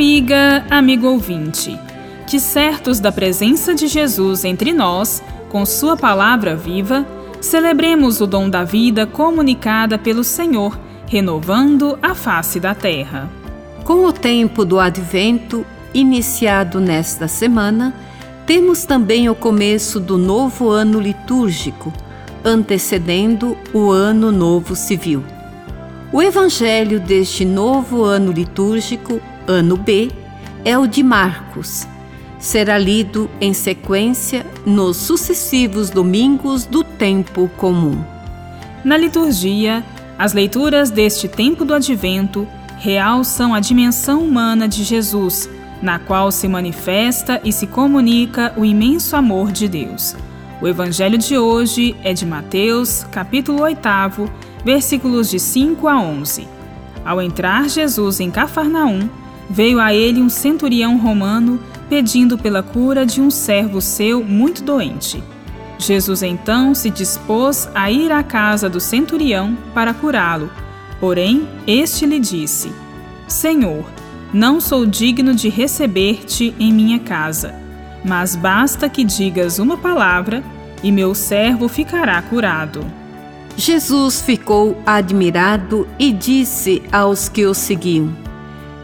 Amiga, amigo ouvinte, que certos da presença de Jesus entre nós, com Sua palavra viva, celebremos o dom da vida comunicada pelo Senhor, renovando a face da terra. Com o tempo do advento, iniciado nesta semana, temos também o começo do novo ano litúrgico, antecedendo o Ano Novo Civil. O evangelho deste novo ano litúrgico, ano B, é o de Marcos. Será lido em sequência nos sucessivos domingos do tempo comum. Na liturgia, as leituras deste tempo do advento realçam a dimensão humana de Jesus, na qual se manifesta e se comunica o imenso amor de Deus. O evangelho de hoje é de Mateus, capítulo 8, versículos de 5 a 11. Ao entrar Jesus em Cafarnaum, veio a ele um centurião romano pedindo pela cura de um servo seu muito doente. Jesus então se dispôs a ir à casa do centurião para curá-lo. Porém, este lhe disse: Senhor, não sou digno de receber-te em minha casa, mas basta que digas uma palavra e meu servo ficará curado. Jesus ficou admirado e disse aos que o seguiam: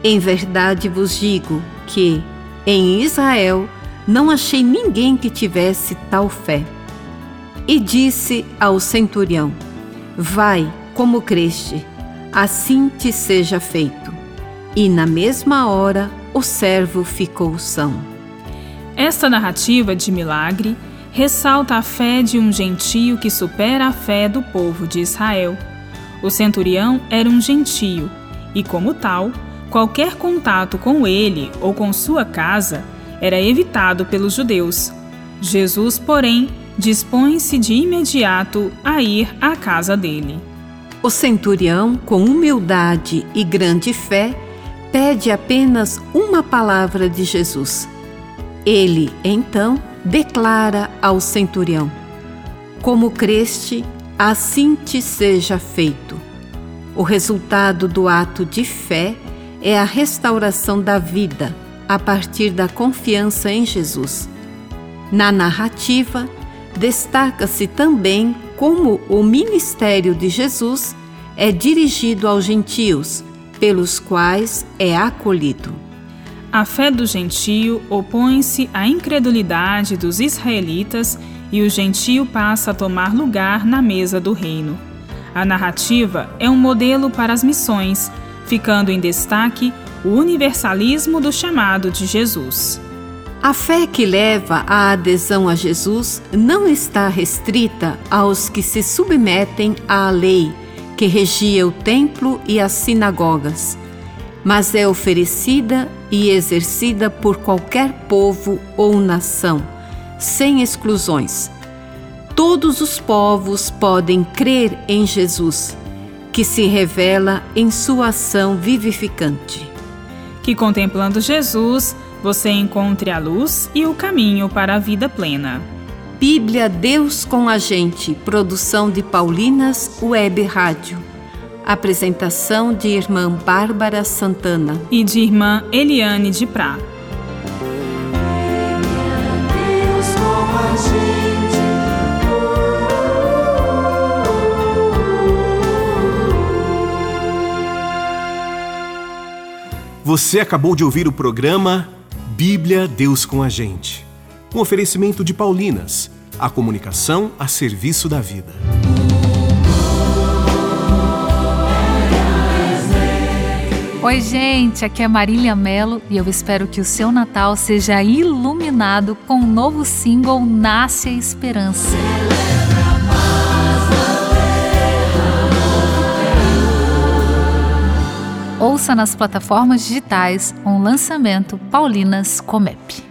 Em verdade vos digo que, em Israel, não achei ninguém que tivesse tal fé. E disse ao centurião: Vai, como creste, assim te seja feito. E na mesma hora o servo ficou são. Esta narrativa de milagre ressalta a fé de um gentio que supera a fé do povo de Israel. O centurião era um gentio e, como tal, qualquer contato com ele ou com sua casa era evitado pelos judeus. Jesus, porém, dispõe-se de imediato a ir à casa dele. O centurião, com humildade e grande fé, pede apenas uma palavra de Jesus. Ele, então, declara ao centurião: Como creste, assim te seja feito. O resultado do ato de fé é a restauração da vida a partir da confiança em Jesus. Na narrativa, destaca-se também como o ministério de Jesus é dirigido aos gentios, pelos quais é acolhido. A fé do gentio opõe-se à incredulidade dos israelitas e o gentio passa a tomar lugar na mesa do reino. A narrativa é um modelo para as missões, ficando em destaque o universalismo do chamado de Jesus. A fé que leva à adesão a Jesus não está restrita aos que se submetem à lei que regia o templo e as sinagogas, mas é oferecida e exercida por qualquer povo ou nação, sem exclusões. Todos os povos podem crer em Jesus, que se revela em sua ação vivificante. Que contemplando Jesus, você encontre a luz e o caminho para a vida plena. Bíblia Deus com a gente, produção de Paulinas Web Rádio. Apresentação de irmã Bárbara Santana e de irmã Eliane de Prá. Você acabou de ouvir o programa Bíblia Deus com a Gente. Um oferecimento de Paulinas, a comunicação a serviço da vida. Oi, gente, aqui é Marília Melo e eu espero que o seu Natal seja iluminado com o um novo single Nasce a Esperança. Ouça nas plataformas digitais um lançamento Paulinas Comep.